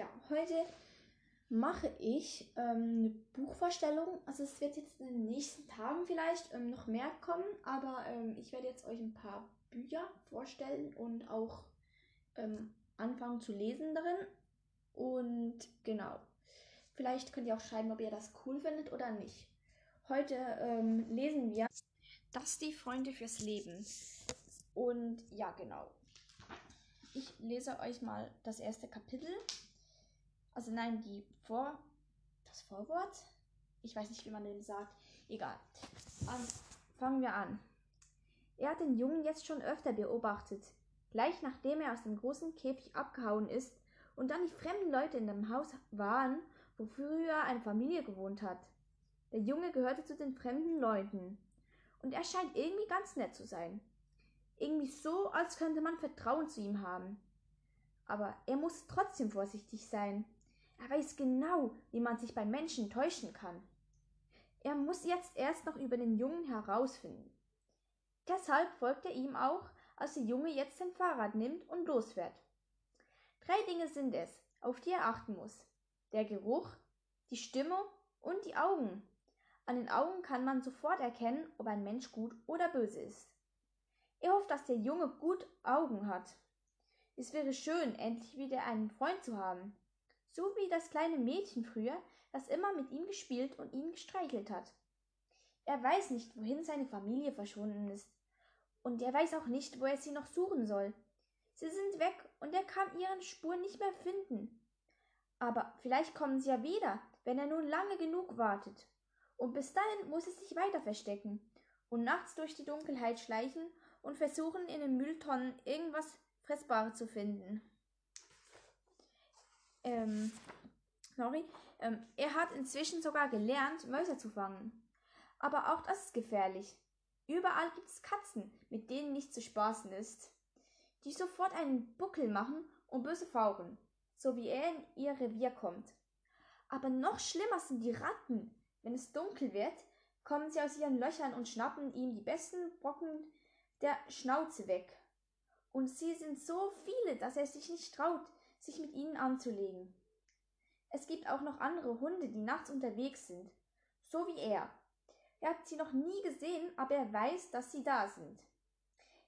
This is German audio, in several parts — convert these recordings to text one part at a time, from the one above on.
ja, heute mache ich ähm, eine Buchvorstellung. Also es wird jetzt in den nächsten Tagen vielleicht ähm, noch mehr kommen, aber ähm, ich werde jetzt euch ein paar Bücher vorstellen und auch ähm, anfangen zu lesen darin. Und genau, vielleicht könnt ihr auch schreiben, ob ihr das cool findet oder nicht. Heute ähm, lesen wir Das die Freunde fürs Leben. Und ja, genau. Ich lese euch mal das erste Kapitel. Also nein, die Vor... Das Vorwort? Ich weiß nicht, wie man den sagt. Egal. An, fangen wir an. Er hat den Jungen jetzt schon öfter beobachtet. Gleich nachdem er aus dem großen Käfig abgehauen ist und dann die fremden Leute in dem Haus waren, wo früher eine Familie gewohnt hat. Der Junge gehörte zu den fremden Leuten. Und er scheint irgendwie ganz nett zu sein. Irgendwie so, als könnte man Vertrauen zu ihm haben. Aber er muss trotzdem vorsichtig sein. Er weiß genau, wie man sich bei Menschen täuschen kann. Er muss jetzt erst noch über den Jungen herausfinden. Deshalb folgt er ihm auch, als der Junge jetzt sein Fahrrad nimmt und losfährt. Drei Dinge sind es, auf die er achten muss. Der Geruch, die Stimmung und die Augen. An den Augen kann man sofort erkennen, ob ein Mensch gut oder böse ist. Er hofft, dass der Junge gut Augen hat. Es wäre schön, endlich wieder einen Freund zu haben. So wie das kleine Mädchen früher, das immer mit ihm gespielt und ihn gestreichelt hat. Er weiß nicht, wohin seine Familie verschwunden ist. Und er weiß auch nicht, wo er sie noch suchen soll. Sie sind weg und er kann ihren Spuren nicht mehr finden. Aber vielleicht kommen sie ja wieder, wenn er nun lange genug wartet. Und bis dahin muss er sich weiter verstecken und nachts durch die Dunkelheit schleichen und versuchen, in den Mülltonnen irgendwas Fressbares zu finden. Ähm, sorry. Ähm, er hat inzwischen sogar gelernt, Mäuse zu fangen. Aber auch das ist gefährlich. Überall gibt es Katzen, mit denen nicht zu spaßen ist, die sofort einen Buckel machen und böse fauchen, so wie er in ihr Revier kommt. Aber noch schlimmer sind die Ratten. Wenn es dunkel wird, kommen sie aus ihren Löchern und schnappen ihm die besten Brocken der Schnauze weg. Und sie sind so viele, dass er sich nicht traut, sich mit ihnen anzulegen. Es gibt auch noch andere Hunde, die nachts unterwegs sind, so wie er. Er hat sie noch nie gesehen, aber er weiß, dass sie da sind.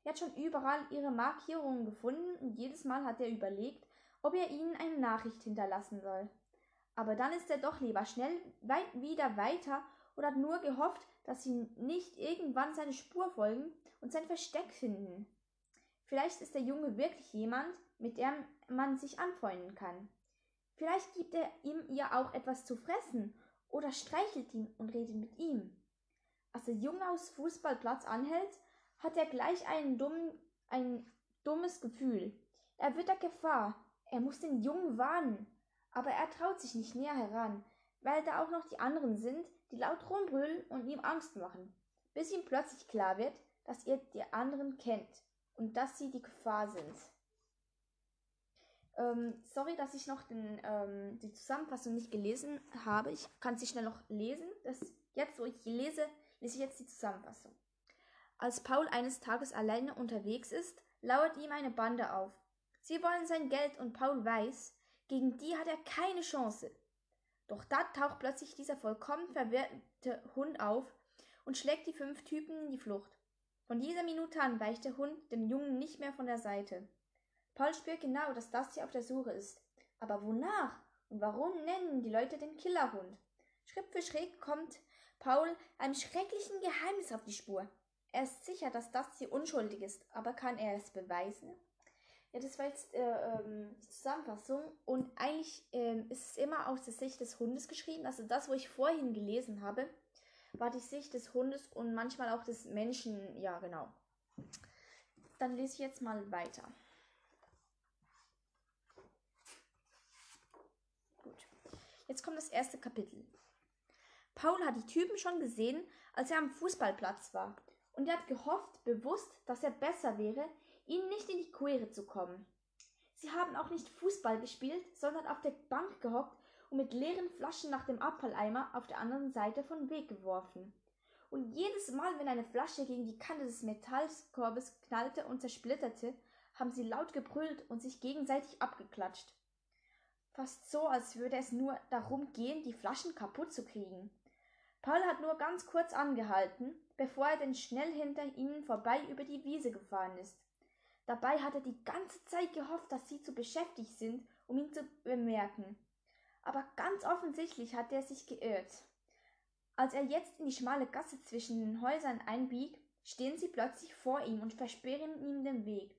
Er hat schon überall ihre Markierungen gefunden und jedes Mal hat er überlegt, ob er ihnen eine Nachricht hinterlassen soll. Aber dann ist er doch lieber schnell weit wieder weiter und hat nur gehofft, dass sie nicht irgendwann seine Spur folgen und sein Versteck finden. Vielleicht ist der Junge wirklich jemand, mit dem man sich anfreunden kann. Vielleicht gibt er ihm ihr auch etwas zu fressen oder streichelt ihn und redet mit ihm. Als der Junge aus Fußballplatz anhält, hat er gleich einen dummen, ein dummes Gefühl. Er wird der Gefahr. Er muss den Jungen warnen. Aber er traut sich nicht näher heran, weil da auch noch die anderen sind, die laut rumbrüllen und ihm Angst machen, bis ihm plötzlich klar wird, dass ihr die anderen kennt und dass sie die Gefahr sind. Ähm, sorry, dass ich noch den, ähm, die Zusammenfassung nicht gelesen habe. Ich kann sie schnell noch lesen. Das, jetzt, wo ich lese, lese ich jetzt die Zusammenfassung. Als Paul eines Tages alleine unterwegs ist, lauert ihm eine Bande auf. Sie wollen sein Geld und Paul weiß, gegen die hat er keine Chance. Doch da taucht plötzlich dieser vollkommen verwirrte Hund auf und schlägt die fünf Typen in die Flucht. Von dieser Minute an weicht der Hund dem Jungen nicht mehr von der Seite. Paul spürt genau, dass das hier auf der Suche ist. Aber wonach und warum nennen die Leute den Killerhund? Schritt für Schritt kommt Paul einem schrecklichen Geheimnis auf die Spur. Er ist sicher, dass das hier unschuldig ist, aber kann er es beweisen? Ja, das war jetzt äh, ähm, die Zusammenfassung und eigentlich ähm, ist es immer aus der Sicht des Hundes geschrieben. Also das, wo ich vorhin gelesen habe, war die Sicht des Hundes und manchmal auch des Menschen. Ja, genau. Dann lese ich jetzt mal weiter. Gut. Jetzt kommt das erste Kapitel. Paul hat die Typen schon gesehen, als er am Fußballplatz war. Und er hat gehofft, bewusst, dass er besser wäre, ihnen nicht in die Quere zu kommen. Sie haben auch nicht Fußball gespielt, sondern auf der Bank gehockt und mit leeren Flaschen nach dem Abfalleimer auf der anderen Seite vom Weg geworfen. Und jedes Mal, wenn eine Flasche gegen die Kante des Metallkorbes knallte und zersplitterte, haben sie laut gebrüllt und sich gegenseitig abgeklatscht. Fast so, als würde es nur darum gehen, die Flaschen kaputt zu kriegen. Paul hat nur ganz kurz angehalten, bevor er denn schnell hinter ihnen vorbei über die Wiese gefahren ist. Dabei hat er die ganze Zeit gehofft, dass sie zu beschäftigt sind, um ihn zu bemerken. Aber ganz offensichtlich hat er sich geirrt. Als er jetzt in die schmale Gasse zwischen den Häusern einbiegt, stehen sie plötzlich vor ihm und versperren ihm den Weg.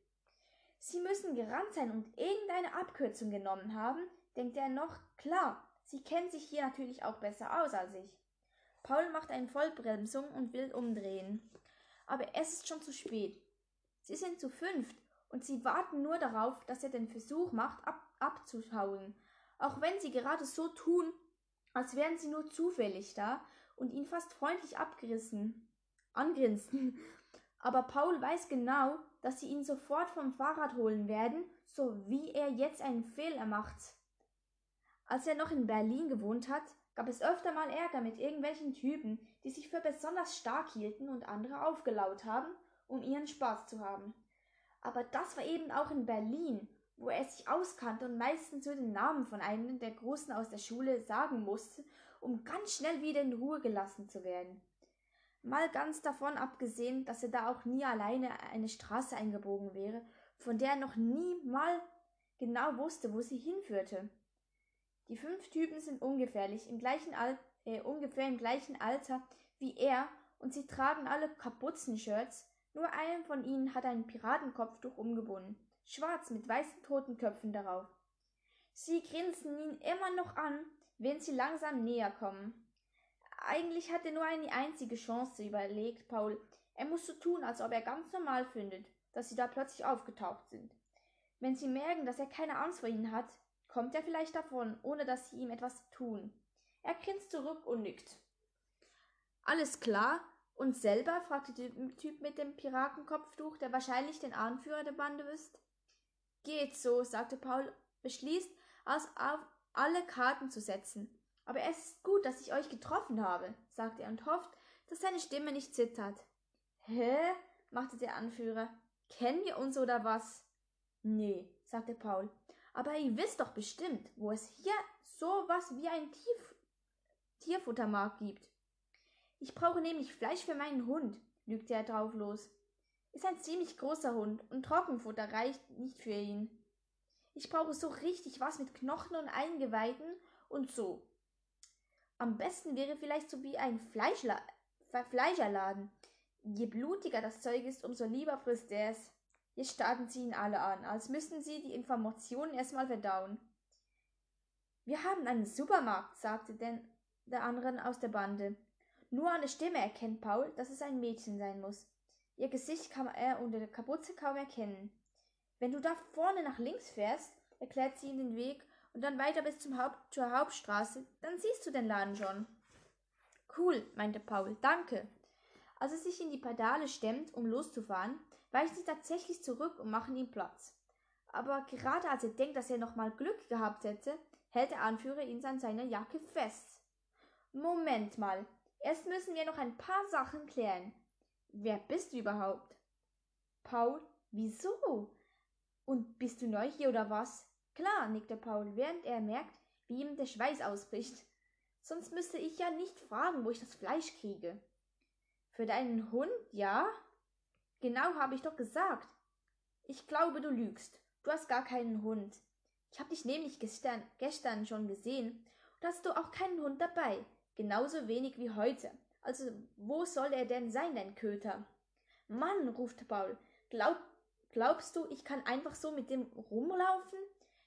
Sie müssen gerannt sein und irgendeine Abkürzung genommen haben, denkt er noch. Klar, sie kennen sich hier natürlich auch besser aus als ich. Paul macht eine Vollbremsung und will umdrehen. Aber es ist schon zu spät. Sie sind zu fünft und sie warten nur darauf, dass er den Versuch macht, ab abzuhauen. Auch wenn sie gerade so tun, als wären sie nur zufällig da und ihn fast freundlich abgerissen angrinsten. Aber Paul weiß genau, dass sie ihn sofort vom Fahrrad holen werden, so wie er jetzt einen Fehler macht. Als er noch in Berlin gewohnt hat, gab es öfter mal Ärger mit irgendwelchen Typen, die sich für besonders stark hielten und andere aufgelaut haben, um ihren Spaß zu haben. Aber das war eben auch in Berlin, wo er sich auskannte und meistens nur den Namen von einem der Großen aus der Schule sagen musste, um ganz schnell wieder in Ruhe gelassen zu werden. Mal ganz davon abgesehen, dass er da auch nie alleine eine Straße eingebogen wäre, von der er noch nie mal genau wusste, wo sie hinführte. Die fünf Typen sind ungefährlich, im gleichen Al äh, ungefähr im gleichen Alter wie er und sie tragen alle Kapuzenshirts, nur einer von ihnen hat ein Piratenkopftuch umgebunden, schwarz mit weißen Totenköpfen darauf. Sie grinsen ihn immer noch an, wenn sie langsam näher kommen. Eigentlich hat er nur eine einzige Chance, überlegt Paul. Er muss so tun, als ob er ganz normal findet, dass sie da plötzlich aufgetaucht sind. Wenn sie merken, dass er keine Angst vor ihnen hat, kommt er vielleicht davon, ohne dass sie ihm etwas tun. Er grinst zurück und nickt. Alles klar? Und selber? fragte der Typ mit dem Piratenkopftuch, der wahrscheinlich den Anführer der Bande ist. Geht so, sagte Paul, beschließt, aus auf alle Karten zu setzen. Aber es ist gut, dass ich euch getroffen habe, sagte er und hofft, dass seine Stimme nicht zittert. Hä? machte der Anführer. Kennen wir uns oder was? Nee, sagte Paul. Aber ihr wisst doch bestimmt, wo es hier so was wie ein Tief Tierfuttermarkt gibt. Ich brauche nämlich Fleisch für meinen Hund, lügte er drauf los. Ist ein ziemlich großer Hund und Trockenfutter reicht nicht für ihn. Ich brauche so richtig was mit Knochen und Eingeweiden und so. Am besten wäre vielleicht so wie ein Fleischla Fleischerladen. Je blutiger das Zeug ist, umso lieber frisst er es. Jetzt starten sie ihn alle an, als müssten sie die Informationen erstmal verdauen. Wir haben einen Supermarkt, sagte denn der anderen aus der Bande. Nur an der Stimme erkennt Paul, dass es ein Mädchen sein muss. Ihr Gesicht kann er unter der Kapuze kaum erkennen. Wenn du da vorne nach links fährst, erklärt sie ihm den Weg und dann weiter bis zum Haupt zur Hauptstraße, dann siehst du den Laden schon. Cool, meinte Paul, danke. Als er sich in die Pedale stemmt, um loszufahren, weichen sie tatsächlich zurück und machen ihm Platz. Aber gerade als er denkt, dass er noch mal Glück gehabt hätte, hält der Anführer ihn an seiner Jacke fest. Moment mal, erst müssen wir noch ein paar Sachen klären. Wer bist du überhaupt? Paul, wieso? Und bist du neu hier oder was? Klar, nickte Paul, während er merkt, wie ihm der Schweiß ausbricht. Sonst müsste ich ja nicht fragen, wo ich das Fleisch kriege. Für deinen Hund, ja? Genau habe ich doch gesagt. Ich glaube, du lügst. Du hast gar keinen Hund. Ich habe dich nämlich gestern, gestern schon gesehen und hast du auch keinen Hund dabei. Genauso wenig wie heute. Also, wo soll er denn sein, dein Köter? Mann, ruft Paul, glaub, glaubst du, ich kann einfach so mit dem rumlaufen?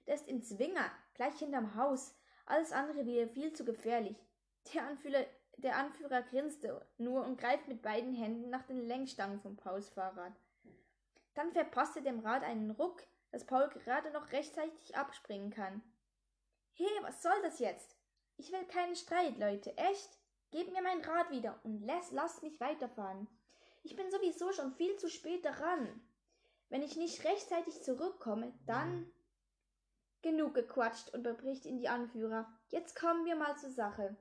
Der ist im Zwinger, gleich hinterm Haus. Alles andere wäre viel zu gefährlich. Der Anführer, der Anführer grinste nur und greift mit beiden Händen nach den Lenkstangen vom Pauls Fahrrad. Dann verpasst er dem Rad einen Ruck, dass Paul gerade noch rechtzeitig abspringen kann. He, was soll das jetzt? Ich will keinen Streit, Leute, echt? Gebt mir mein Rad wieder und lass, lasst mich weiterfahren. Ich bin sowieso schon viel zu spät daran. Wenn ich nicht rechtzeitig zurückkomme, dann. Genug gequatscht, unterbricht ihn die Anführer. Jetzt kommen wir mal zur Sache.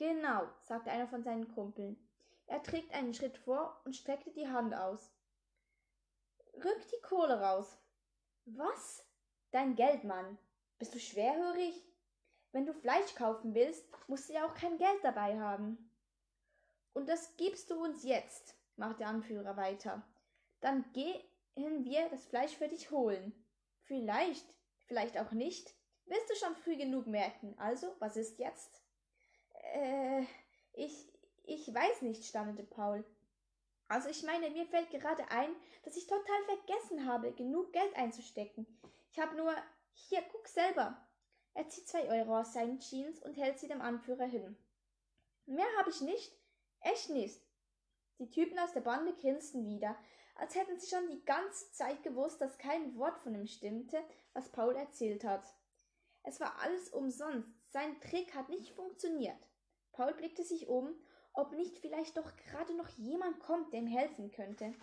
Genau, sagte einer von seinen Kumpeln. Er trägt einen Schritt vor und streckte die Hand aus. Rück die Kohle raus. Was? Dein Geld, Mann. Bist du schwerhörig? Wenn du Fleisch kaufen willst, musst du ja auch kein Geld dabei haben. Und das gibst du uns jetzt, macht der Anführer weiter. Dann gehen wir das Fleisch für dich holen. Vielleicht, vielleicht auch nicht. Wirst du schon früh genug merken. Also, was ist jetzt? Äh, ich, ich weiß nicht, stammelte Paul. Also ich meine, mir fällt gerade ein, dass ich total vergessen habe, genug Geld einzustecken. Ich habe nur. Hier, guck selber. Er zieht zwei Euro aus seinen Jeans und hält sie dem Anführer hin. Mehr habe ich nicht. Echt nicht. Die Typen aus der Bande grinsten wieder, als hätten sie schon die ganze Zeit gewusst, dass kein Wort von ihm stimmte, was Paul erzählt hat. Es war alles umsonst. Sein Trick hat nicht funktioniert. Paul blickte sich um ob nicht vielleicht doch gerade noch jemand kommt, der ihm helfen könnte.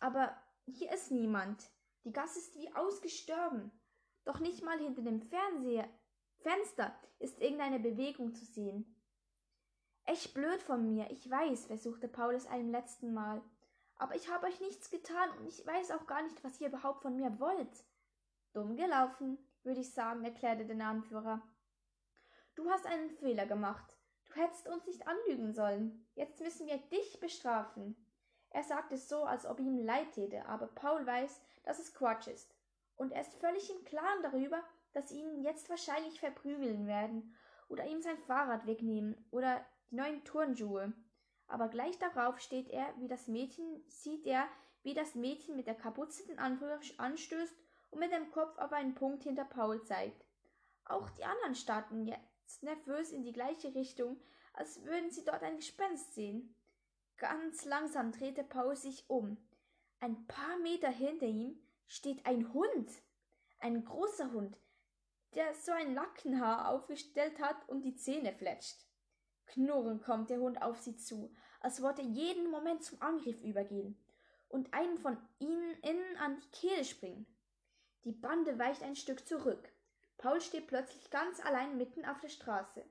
Aber hier ist niemand. Die Gasse ist wie ausgestorben. Doch nicht mal hinter dem Fernseher Fenster ist irgendeine Bewegung zu sehen. Echt blöd von mir, ich weiß, versuchte Paul es einem letzten Mal. Aber ich habe euch nichts getan und ich weiß auch gar nicht, was ihr überhaupt von mir wollt. Dumm gelaufen, würde ich sagen, erklärte der Anführer. Du hast einen Fehler gemacht. Du hättest uns nicht anlügen sollen. Jetzt müssen wir dich bestrafen. Er sagt es so, als ob ihm leid täte, aber Paul weiß, dass es Quatsch ist. Und er ist völlig im Klaren darüber, dass sie ihn jetzt wahrscheinlich verprügeln werden oder ihm sein Fahrrad wegnehmen oder die neuen Turnschuhe. Aber gleich darauf steht er, wie das Mädchen, sieht er, wie das Mädchen mit der Kapuze den Anführer anstößt und mit dem Kopf auf einen Punkt hinter Paul zeigt. Auch die anderen starten nervös in die gleiche Richtung, als würden sie dort ein Gespenst sehen. Ganz langsam drehte Paul sich um. Ein paar Meter hinter ihm steht ein Hund. Ein großer Hund, der so ein Lackenhaar aufgestellt hat und die Zähne fletscht. Knurrend kommt der Hund auf sie zu, als wollte er jeden Moment zum Angriff übergehen und einen von ihnen innen an die Kehle springen. Die Bande weicht ein Stück zurück. Paul steht plötzlich ganz allein mitten auf der Straße.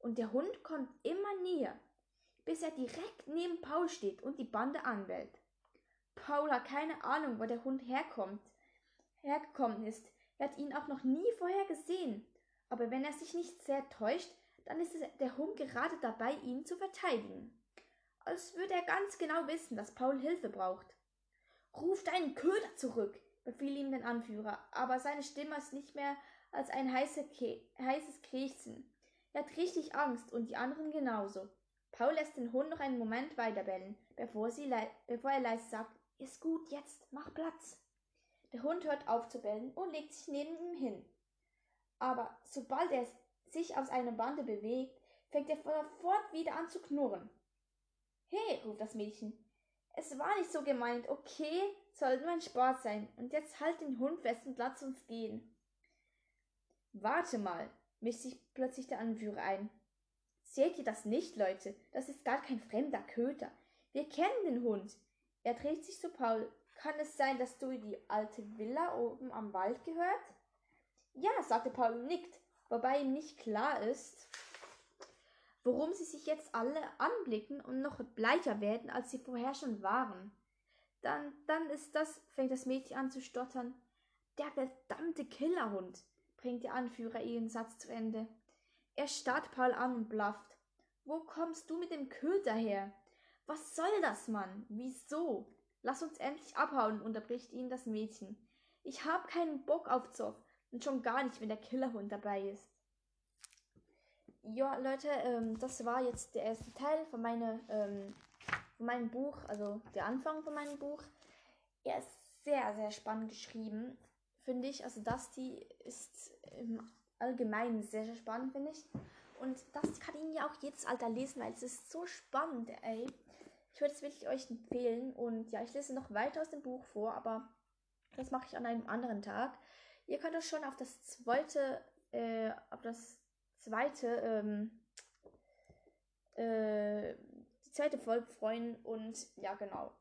Und der Hund kommt immer näher, bis er direkt neben Paul steht und die Bande anbellt. Paul hat keine Ahnung, wo der Hund herkommt, hergekommen ist. Er hat ihn auch noch nie vorher gesehen. Aber wenn er sich nicht sehr täuscht, dann ist der Hund gerade dabei, ihn zu verteidigen. Als würde er ganz genau wissen, dass Paul Hilfe braucht. Ruf deinen Köder zurück, befiel ihm der Anführer, aber seine Stimme ist nicht mehr als ein heißes Krächzen. Er hat richtig Angst und die anderen genauso. Paul lässt den Hund noch einen Moment weiterbellen, bevor, sie bevor er leise sagt, ist gut, jetzt, mach Platz. Der Hund hört auf zu bellen und legt sich neben ihm hin. Aber sobald er sich aus einer Bande bewegt, fängt er sofort wieder an zu knurren. Hey, ruft das Mädchen. Es war nicht so gemeint, okay, soll nur ein Sport sein. Und jetzt halt den Hund fest und lass uns gehen. Warte mal, mischt sich plötzlich der Anführer ein. Seht ihr das nicht, Leute? Das ist gar kein fremder Köter. Wir kennen den Hund. Er dreht sich zu Paul. Kann es sein, dass du die alte Villa oben am Wald gehört? Ja, sagte Paul und nickt, wobei ihm nicht klar ist, warum sie sich jetzt alle anblicken und noch bleicher werden, als sie vorher schon waren. Dann, dann ist das, fängt das Mädchen an zu stottern, der verdammte Killerhund bringt der Anführer ihren Satz zu Ende. Er starrt Paul an und blafft. Wo kommst du mit dem Köter her? Was soll das, Mann? Wieso? Lass uns endlich abhauen, unterbricht ihn das Mädchen. Ich hab keinen Bock auf Zoff und schon gar nicht, wenn der Killerhund dabei ist. Ja, Leute, ähm, das war jetzt der erste Teil von, meine, ähm, von meinem Buch, also der Anfang von meinem Buch. Er ist sehr, sehr spannend geschrieben finde ich. Also Dusty ist im Allgemeinen sehr, sehr spannend, finde ich. Und das kann ihn ja auch jedes Alter lesen, weil es ist so spannend, ey. Ich würde es wirklich euch empfehlen. Und ja, ich lese noch weiter aus dem Buch vor, aber das mache ich an einem anderen Tag. Ihr könnt euch schon auf das zweite, äh, auf das zweite, ähm, äh, die zweite Folge freuen. Und ja, genau.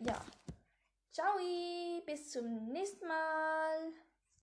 Ja, Ciao, bis zum nächsten Mal.